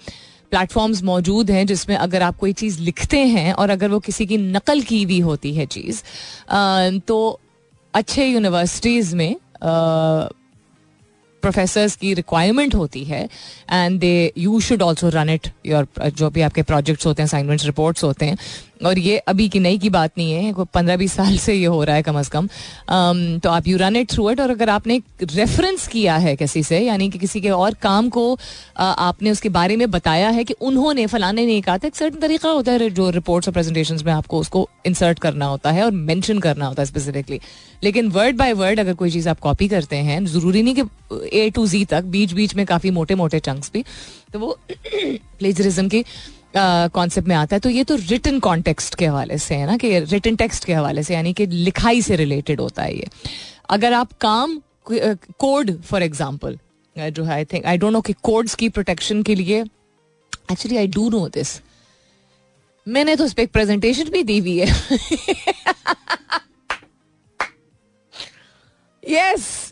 प्लेटफॉर्म्स मौजूद हैं जिसमें अगर आप कोई चीज़ लिखते हैं और अगर वो किसी की नकल की हुई होती है चीज़ तो अच्छे यूनिवर्सिटीज़ में प्रोफेसर्स की रिक्वायरमेंट होती है and they you should also run it your जो भी आपके प्रोजेक्ट्स होते हैं असाइनमेंट्स रिपोर्ट्स होते हैं। और ये अभी की नई की बात नहीं है पंद्रह बीस साल से ये हो रहा है कम अज़ कम। तो आप you run it through it और अगर आपने रेफरेंस किया है किसी से, यानी कि किसी के और काम को आपने उसके बारे में बताया है कि उन्होंने, फलाने ने कहा था, एक सर्टन तरीका होता है जो रिपोर्ट्स और प्रेजेंटेशन में आपको उसको इंसर्ट करना होता है और मैंशन करना होता है स्पेसिफिकली लेकिन वर्ड बाय वर्ड अगर कोई चीज़ आप कॉपी करते हैं, ज़रूरी नहीं कि ए टू जी तक बीच बीच में काफ़ी मोटे मोटे चंक्स भी तो वो <clears throat> प्लेजरिज्म की कॉन्सेप्ट में आता है तो ये तो रिटर्न कॉन्टेक्स्ट के हवाले से है ना, कि रिटर्न टेक्स्ट के हवाले से, यानी कि लिखाई से रिलेटेड होता है ये। अगर आप काम कोड फॉर एग्ज़ाम्पल जो है I think I don't know कि कोड्स की प्रोटेक्शन के लिए actually I do know this मैंने तो उस पर एक प्रेजेंटेशन भी दी हुई है। <laughs> यस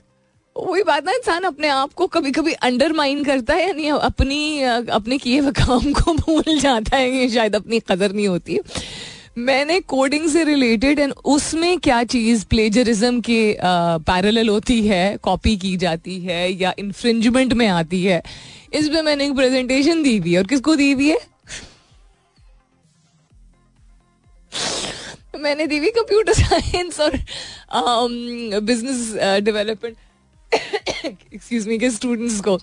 वही बात ना, इंसान अपने आप को कभी कभी अंडरमाइन करता है, यानी अपनी, अपने किए हुए काम को <laughs> भूल जाता है शायद अपनी कदर नहीं होती। मैंने कोडिंग से रिलेटेड एंड उसमें क्या चीज़ प्लेजरिज्म के पैरेलल होती है कॉपी की जाती है, या इन्फ्रिंजमेंट में आती है, इस पे मैंने एक प्रेजेंटेशन दी हुई है। और किसको दी हुई है? मैंने दी हुई कंप्यूटर साइंस और बिज़नेस डेवलपमेंट <coughs> एक्सक्यूज मी के स्टूडेंट्स को।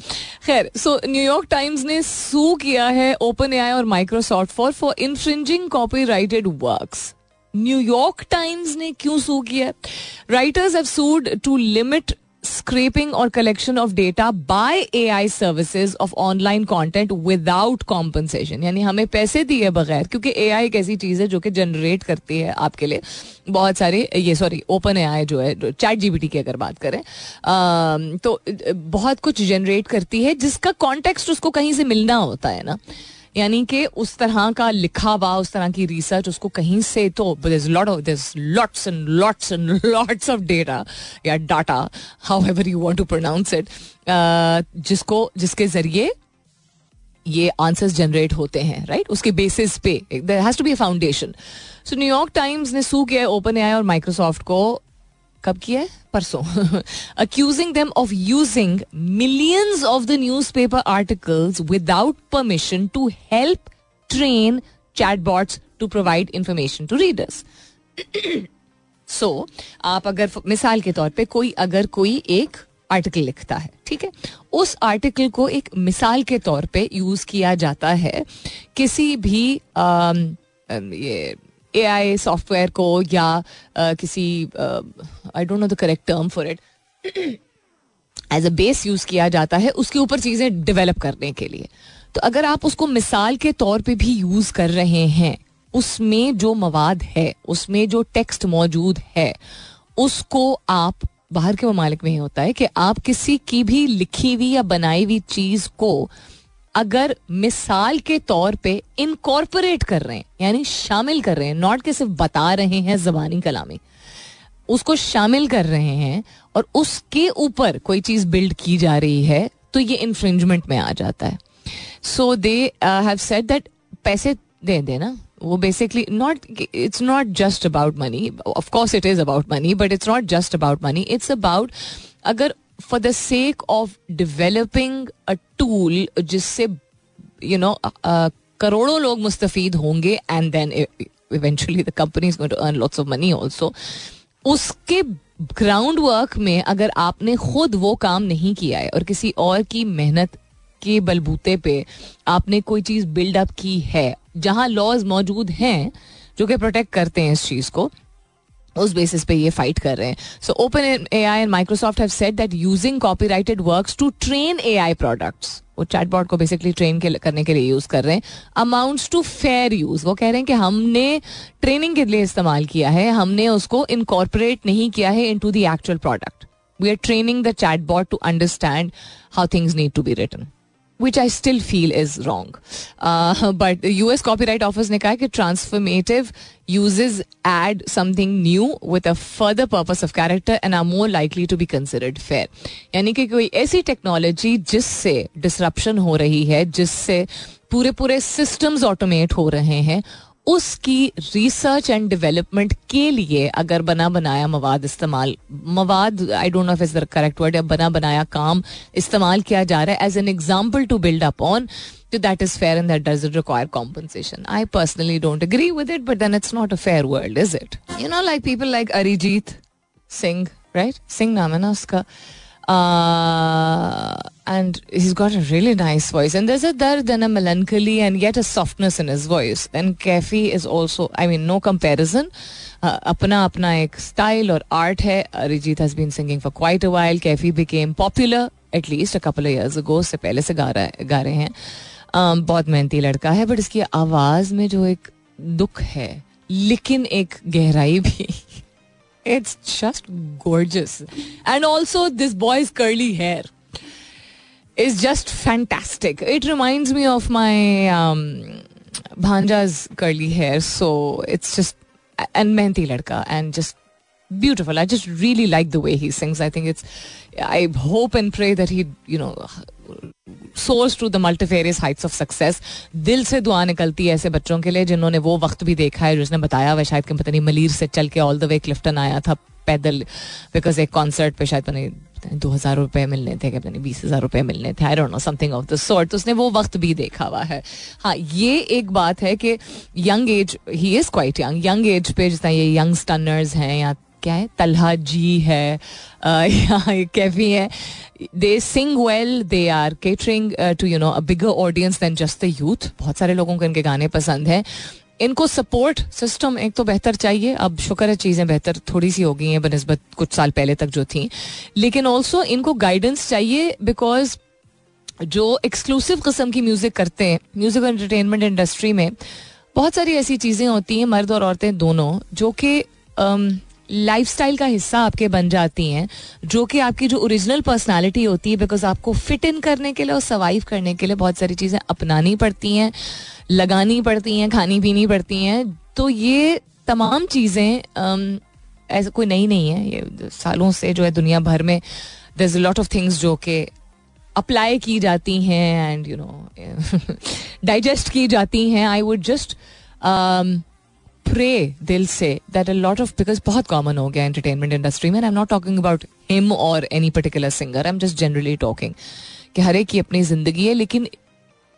खैर सो न्यूयॉर्क टाइम्स ने सू किया है ओपन ए और Microsoft for for infringing copyrighted work New York Times ने क्यों सू किया writers have sued to limit scraping or collection of data by AI services of online content without compensation. यानी हमें पैसे दिए बगैर क्योंकि AI एक ऐसी चीज़ है जो कि जनरेट करती है आपके लिए। बहुत सारे ये सॉरी ओपन ए आई जो है चैट जीबीटी की अगर बात करें आ, तो बहुत कुछ जनरेट करती है जिसका कॉन्टेक्स्ट उसको कहीं से मिलना होता है ना। यानी कि उस तरह का लिखा हुआ, उस तरह की रिसर्च उसको कहीं से तो lots and lots and lots of data या data however you want to pronounce it जिसको, जिसके ज़रिए ये आंसर्स जनरेट होते हैं राइट? उसके बेसिस पे there has to be foundation so New York Times ने सू किया ओपन एआई और माइक्रोसॉफ्ट को कब किया है? परसों। Accusing them of using millions of the newspaper articles without permission to help train chatbots to provide information to readers so आप अगर मिसाल के तौर पे कोई अगर कोई एक आर्टिकल लिखता है ठीक है? उस आर्टिकल को एक मिसाल के तौर पे यूज़ किया जाता है किसी भी आ, ये ए आई सॉफ्टवेयर को या किसी I don't know the correct term for it as a base use <clears throat> किया जाता है उसके ऊपर चीज़ें डेवलप करने के लिए। तो अगर आप उसको मिसाल के तौर पे भी यूज़ कर रहे हैं, उसमें जो मवाद है, उसमें जो टेक्स्ट मौजूद है, उसको आप, बाहर के ममालिक में ही होता है कि आप किसी की भी लिखी हुई या बनाई हुई चीज़ को अगर मिसाल के तौर पे इनकॉर्पोरेट कर रहे हैं, यानी शामिल कर रहे हैं नॉट के सिर्फ़ बता रहे हैं जबानी कलामी, उसको शामिल कर रहे हैं और उसके ऊपर कोई चीज़ बिल्ड की जा रही है तो ये इन्फ्रिंजमेंट में आ जाता है। So they have said that पैसे दे देना वो basically not it's not just about money of course it is about money but it's not just about money it's about अगर for the sake of developing a tool जिससे you know करोड़ों लोग मुस्तफ़ीद होंगे and then eventually the company is to earn lots of money also उसके ground work में अगर आपने खुद वो काम नहीं किया है और किसी और की मेहनत के बलबूते पे आपने कोई चीज़ बिल्डअप की है, जहाँ लॉज मौजूद हैं जो कि प्रोटेक्ट करते हैं इस चीज़ को उस बेसिस पे ये फाइट कर रहे हैं। So OpenAI and Microsoft have said that using copyrighted works to train A I products वो चैटबॉट को बेसिकली ट्रेन के करने के लिए यूज़ कर रहे हैं। अमाउंट्स टू फेयर यूज़ वो कह रहे हैं कि हमने ट्रेनिंग के लिए इस्तेमाल किया है। हमने उसको इनकॉर्पोरेट नहीं किया है into the actual product we are training the chatbot to understand how things need to be written which I still feel is wrong but U S copyright office ने कहा कि transformative uses add something new with a further purpose of character and are more likely to be considered fair यानी कि कोई ऐसी technology जिससे disruption हो रही है, जिससे पूरे पूरे सिस्टम्स ऑटोमेट हो रहे हैं उसकी रिसर्च एंड डेवलपमेंट के लिए अगर बना बनाया मवाद इस्तेमाल, मवाद I don't know if is the correct word या बना बनाया काम इस्तेमाल किया जा रहा है as an example to build up on तो that is fair and that does require compensation I personally don't agree with it but then it's not a fair world is it you know like people like Arijit Singh right Singh नाम है ना उसका। And he's got a really nice voice. And there's a dard and a melancholy and yet a softness in his voice. And Kefi is also, I mean, no comparison. Uh, अपना अपना एक style और art है Arijit has been singing for quite a while Kaifi became popular at least a couple years ago से पहले से गा रहा गा रहे हैं um, बहुत मेहनती लड़का है बट इसकी आवाज़ में जो एक दुख है लेकिन एक गहराई भी It's just gorgeous. And also, this boy's curly hair is just fantastic. It reminds me of my um, Bhanja's curly hair. So it's just, and Mehndi Ladka, and just beautiful. I just really like the way he sings. I think it's, I hope and pray that he, you know, soars to the multifarious heights of success दिल से दुआ निकलती है ऐसे बच्चों के लिए जिन्होंने वो वक्त भी देखा है जिसने बताया हुआ शायद कि पता नहीं मलिर से चल के ऑल द वे क्लिफ्टन आया था पैदल बिकॉज़ एक कॉन्सर्ट पे शायद पता नहीं दो हज़ार रुपए मिलने थे क्या पता नहीं बीस हज़ार रुपए मिलने थे. I don't know something of the sort उसने वो वक्त भी देखा हुआ है. हाँ ये एक बात है कि young age he is quite young young age पे जितना ये यंग स्टनर्स हैं या क्या है? तलहा जी है <laughs> कैफी है। They sing well they are catering to you know a bigger audience than just the youth बहुत सारे लोगों को इनके गाने पसंद हैं। इनको सपोर्ट सिस्टम एक तो बेहतर चाहिए। अब शुक्र है चीज़ें बेहतर थोड़ी सी हो गई हैं बनस्बत कुछ साल पहले तक जो थी। लेकिन ऑल्सो इनको गाइडेंस चाहिए बिकॉज़ जो एक्सक्लूसिव कस्म की म्यूज़िक करते हैं म्यूज़िक एंटरटेनमेंट इंडस्ट्री में बहुत सारी ऐसी चीज़ें होती हैं मर्द और औरतें दोनों जो कि um, लाइफस्टाइल का हिस्सा आपके बन जाती हैं, जो कि आपकी जो ओरिजिनल पर्सनालिटी होती है बिकॉज़ आपको फिट इन करने के लिए और सर्वाइव करने के लिए बहुत सारी चीज़ें अपनानी पड़ती हैं, लगानी पड़ती हैं, खानी पीनी पड़ती हैं। तो ये तमाम चीज़ें ऐसा कोई नई नहीं नहीं है, ये सालों से जो है दुनिया भर में दर लॉट ऑफ़ थिंग्स जो कि अप्लाई की जाती हैं एंड यू नो डाइजेस्ट की जाती हैं। आई वुड जस्ट प्रे दिल से that a lot of because बहुत कॉमन हो गया एंटरटेनमेंट इंडस्ट्री में I am not talking about him और any particular singer I am just generally talking कि हर एक की अपनी ज़िंदगी है, लेकिन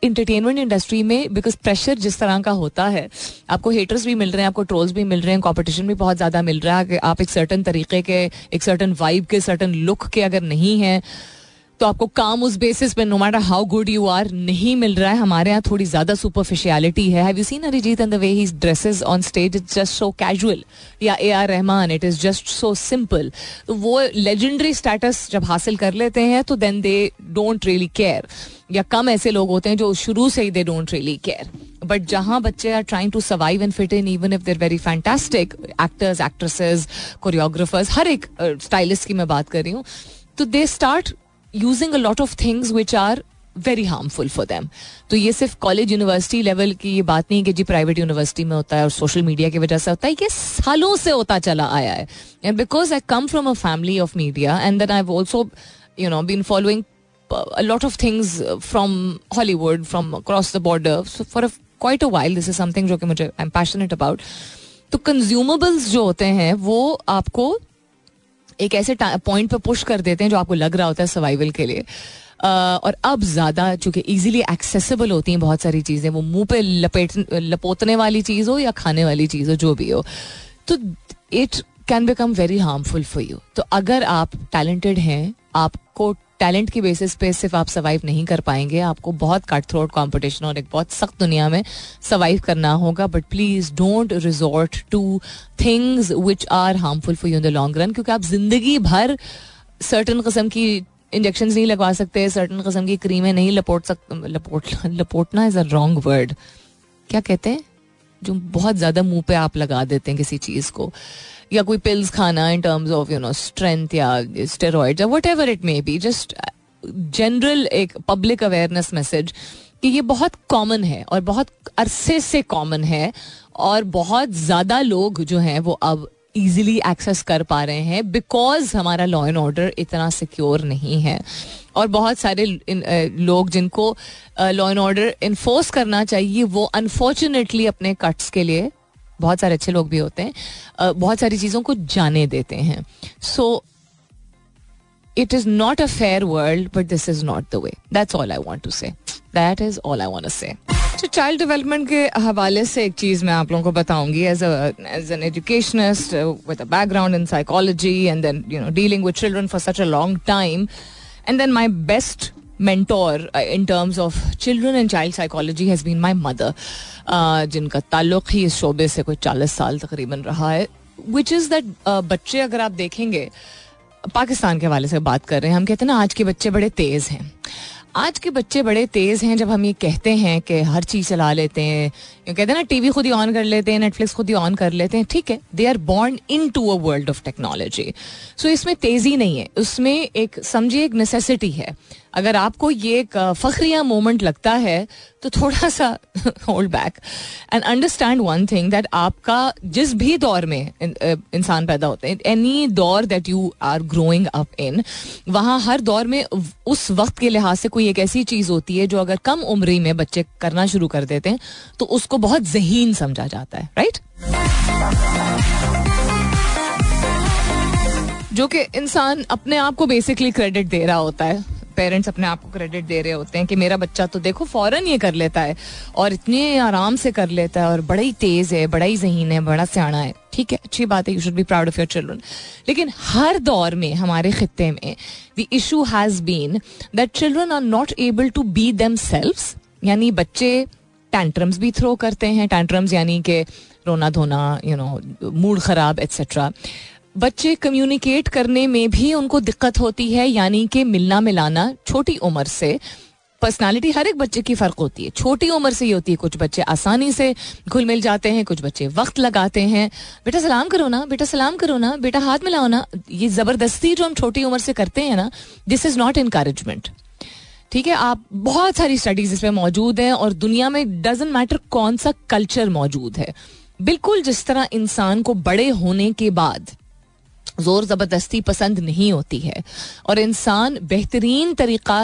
इंटरटेनमेंट इंडस्ट्री में बिकॉज़ प्रेशर जिस तरह का होता है, आपको हेटर्स भी मिल रहे हैं, आपको ट्रोल्स भी मिल रहे हैं कॉम्पिटिशन भी बहुत ज़्यादा मिल रहा है कि आप एक सर्टन तरीके के, एक सर्टन वाइब के सर्टन लुक के अगर नहीं हैं तो आपको काम उस बेसिस पे no matter how good you are नहीं मिल रहा है। हमारे यहाँ थोड़ी ज़्यादा सुपरफिशियलिटी है। Have you seen Arijit and the way he dresses on stage it's just so casual या A R Rahman it is just so simple वो लेजेंडरी स्टेटस जब हासिल कर लेते हैं तो then they don't really care या कम ऐसे लोग होते हैं जो शुरू से ही they don't really care but जहाँ बच्चे are trying to survive and fit in even if they're very fantastic actors actresses choreographers हर एक स्टाइलिस्ट uh, की मैं बात कर रही हूँ तो they start using a lot of things which are very harmful for them तो ये सिर्फ़ कॉलेज यूनिवर्सिटी लेवल की ये बात नहीं है कि जी प्राइवेट यूनिवर्सिटी में होता है और सोशल मीडिया की वजह से होता है ये सालों से होता चला आया है and because I come from a family of media and then I also you know been following a lot of things from Hollywood, from across the border. So for a, quite a while, this is something जो कि मुझे I'm passionate about. तो consumables जो होते हैं वो आपको एक ऐसे पॉइंट पे पुश कर देते हैं जो आपको लग रहा होता है सर्वाइवल के लिए। और अब ज़्यादा चूँकि ईजिली एक्सेसिबल होती हैं बहुत सारी चीज़ें, वो मुँह पे लपेट, लपोतने वाली चीज़ हो या खाने वाली चीज़ हो, जो भी हो तो it can become very harmful for you तो अगर आप टैलेंटेड हैं, आपको टैलेंट की बेसिस पे सिर्फ़ आप सर्वाइव नहीं कर पाएँगे। आपको बहुत कट थ्रोट कॉम्पिटिशन और एक बहुत सख्त दुनिया में सर्वाइव करना होगा। But please don't resort to things which are harmful for you in the long run क्योंकि आप ज़िंदगी भर सर्टन कस्म की इंजेक्शन नहीं लगवा सकते सर्टन किस्म की क्रीमें नहीं लपोट सकते लपोट, लपोटना इज़ अ रॉन्ग वर्ड क्या कहते हैं? जो बहुत ज़्यादा मुँह पे आप लगा देते हैं किसी चीज़ को। या कोई पिल्स खाना in terms of you know strength या स्टेरॉइड या whatever it may be just general एक पब्लिक अवेयरनेस मैसेज कि ये बहुत कॉमन है और बहुत अरसे से कॉमन है और बहुत ज़्यादा लोग जो हैं वो अब ईजिली एक्सेस कर पा रहे हैं बिकॉज़ हमारा लॉ एंड ऑर्डर इतना सिक्योर नहीं है। और बहुत सारे लोग जिनको लॉ एंड ऑर्डर इन्फोर्स करना चाहिए, वो अनफॉर्चुनेटली अपने कट्स के लिए बहुत सारे अच्छे लोग भी होते हैं बहुत सारी चीज़ों को जाने देते हैं। So it is not a fair world but this is not the way that's all I want to say that is all I want say child development के हवाले से एक चीज़ मैं आप लोगों को बताऊँगी as as an educationist with a background in psychology and then you know dealing with children for such a long time and then my best mentor in terms of of and child psychology has been my mother uh, जिनका ताल्लुक ही इस शोबे से कोई चालीस साल तकरीबन रहा है विच इज़ दैट बच्चे अगर आप देखेंगे पाकिस्तान के हवाले से बात कर रहे हैं हम कहते हैं ना आज के बच्चे बड़े तेज़ हैं। आज के बच्चे बड़े तेज हैं जब हम ये कहते हैं कि हर चीज़ चला लेते हैं कहते हैं ना? टीवी खुद ही ऑन कर लेते हैं नेटफ्लिक्स खुद ही ऑन कर लेते हैं। ठीक है? They are born into a world of technology so इसमें तेज़ी नहीं है। उसमें एक, समझिए, एक नेसेसिटी है। अगर आपको ये एक फखरिया मोमेंट लगता है तो थोड़ा सा hold back and understand one thing that आपका जिस भी दौर में इंसान पैदा होते हैं एनी दौर that you are growing up in वहाँ हर दौर में उस वक्त के लिहाज से कोई एक ऐसी चीज़ होती है जो अगर कम उम्र में बच्चे करना शुरू कर देते हैं तो उसको बहुत जहीन समझा जाता है राइट जो कि इंसान अपने आप को बेसिकली क्रेडिट दे रहा होता है। पेरेंट्स अपने आप को क्रेडिट दे रहे होते हैं कि मेरा बच्चा तो देखो फ़ौरन ये कर लेता है और इतने आराम से कर लेता है और बड़ा ही तेज है, बड़ा ही जहीन है, बड़ा सियाणा है। ठीक है, अच्छी बात है you should be proud of your children लेकिन हर दौर में, हमारे खत्े में the issue has been that children are not able to be them यानी बच्चे टैंट्रम्स भी थ्रो करते हैं। टैंट्रम्स यानी कि रोना धोना यू नो मूड खराब एट्सेट्रा बच्चे कम्युनिकेट करने में भी उनको दिक्कत होती है, यानी कि मिलना मिलाना छोटी उम्र से। पर्सनालिटी हर एक बच्चे की फ़र्क होती है। छोटी उम्र से ही होती है। कुछ बच्चे आसानी से घुल मिल जाते हैं, कुछ बच्चे वक्त लगाते हैं। बेटा सलाम करो ना, बेटा सलाम करो ना, बेटा हाथ मिलाओ ना। ये ज़बरदस्ती जो हम छोटी उम्र से करते हैं ना दिस इज़ नॉट इनकरेजमेंट ठीक है, आप बहुत सारी स्टडीज़ इसमें मौजूद हैं और दुनिया में डजेंट मैटर कौन सा कल्चर मौजूद है। बिल्कुल जिस तरह इंसान को बड़े होने के बाद ज़ोर ज़बरदस्ती पसंद नहीं होती है और इंसान बेहतरीन तरीका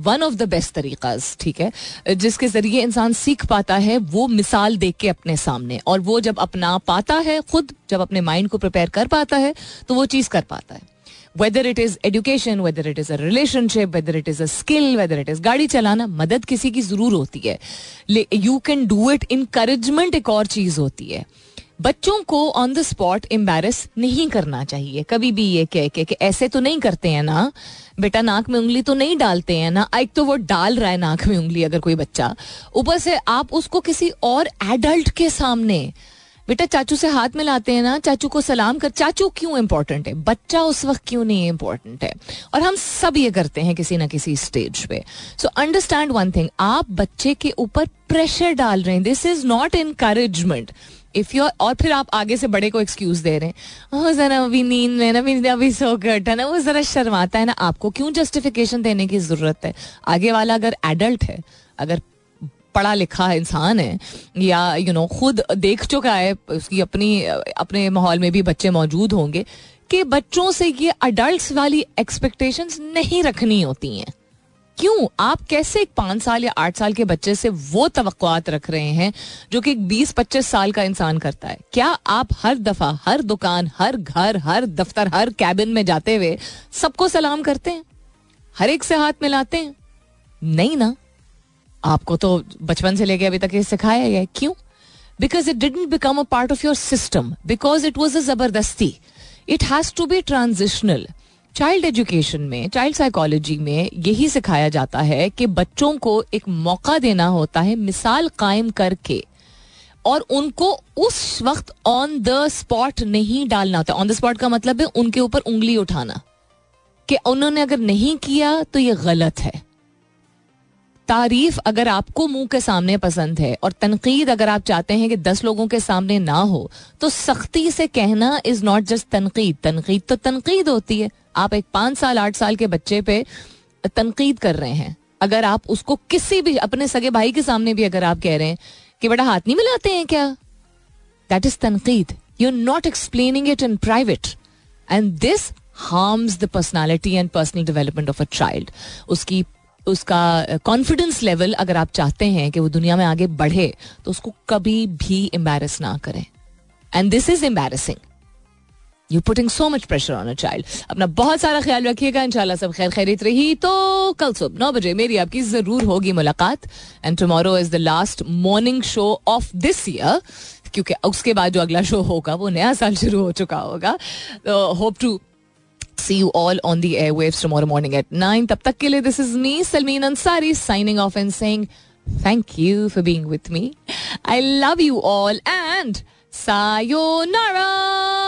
वन ऑफ़ द बेस्ट तरीका ठीक है, जिसके ज़रिए इंसान सीख पाता है, वो मिसाल देख के अपने सामने और वो जब अपना पाता है खुद, जब अपने माइंड को प्रिपेयर कर पाता है तो वो चीज़ कर पाता है। Whether it is education whether it is a relationship whether it is a skill whether it is गाड़ी चलाना, मदद किसी की ज़रूर होती है। You can do it encouragement एक और चीज़ होती है। बच्चों को ऑन द स्पॉट एम्बेरस नहीं करना चाहिए। कभी भी ये कह के ऐसे तो नहीं करते हैं ना। बेटा नाक में उंगली तो नहीं डालते हैं ना। एक तो वो डाल रहा है नाक में उंगली अगर कोई बच्चा। ऊपर से आप उसको किसी और एडल्ट के सामने बेटा, चाचू से हाथ मिलाते हैं ना, चाचू को सलाम कर, चाचू क्यों इंपॉर्टेंट है? बच्चा उस वक्त क्यों नहीं इंपॉर्टेंट है? और हम सब ये करते हैं किसी ना किसी स्टेज पे। सो अंडरस्टैंड वन थिंग आप बच्चे के ऊपर प्रेशर डाल रहे हैं। This is not encouragement if you और फिर आप आगे से बड़े को एक्सक्यूज दे रहे हैं। जरा अभी नींद में ना भी अभी सो कर ना, वो जरा शर्माता है ना आपको। क्यों जस्टिफिकेशन देने की ज़रूरत है? आगे वाला अगर एडल्ट है, अगर पढ़ा लिखा इंसान है, या यू नो खुद देख चुका है उसकी अपनी, अपने माहौल में भी बच्चे मौजूद होंगे, कि बच्चों से ये अडल्ट वाली एक्सपेक्टेशंस नहीं रखनी होती हैं। क्यों? आप कैसे एक पाँच साल या आठ साल के बच्चे से वो तो रख रहे हैं, जो कि एक बीस पच्चीस साल का इंसान करता है? क्या आप हर दफ़ा, हर दुकान, हर घर, हर दफ्तर, हर कैबिन में जाते हुए सबको सलाम करते हैं? हर एक से हाथ मिलाते हैं? नहीं ना। आपको तो बचपन से लेके अभी तक ये सिखाया गया क्यों? Because it didn't become a part of your system because it was a ज़बरदस्ती it has to be transitional child education में चाइल्ड साइकोलॉजी में यही सिखाया जाता है कि बच्चों को एक मौका देना होता है, मिसाल कायम करके। और उनको उस वक्त ऑन द स्पॉट नहीं डालना होता। ऑन द स्पॉट का मतलब है उनके ऊपर उंगली उठाना। कि उन्होंने अगर नहीं किया तो ये गलत है। तारीफ़ अगर आपको मुँह के सामने पसंद है और तनकीद अगर आप चाहते हैं कि दस लोगों के सामने ना हो तो सख्ती से कहना इज़ नॉट जस्ट तनकीद। तनकीद तो तनकीद होती है। आप एक पाँच साल, आठ साल के बच्चे पे तनकीद कर रहे हैं। अगर आप उसको किसी भी, अपने सगे भाई के सामने भी अगर आप कह रहे हैं कि बेटा हाथ नहीं मिलाते हैं क्या? दैट इज़ तनकीद। You not explaining it in private and this harms the personality and personal development of a child उसकी उसका कॉन्फिडेंस लेवल अगर आप चाहते हैं कि वो दुनिया में आगे बढ़े तो उसको कभी भी एम्बेरस ना करें। And this is embarrassing you putting so much pressure on a child अपना बहुत सारा ख्याल रखिएगा, इंशाल्लाह सब खैर खैरित रही। तो कल सुबह नौ बजे मेरी आपकी ज़रूर होगी मुलाकात। And tomorrow is the last morning show of this year क्योंकि उसके बाद जो अगला शो होगा, वो नया साल शुरू हो चुका होगा। तो hope to See you all on the airwaves tomorrow morning at 9. Tab tak ke liye, this is me, Salmeen Ansari, signing off and saying thank you for being with me. I love you all and sayonara.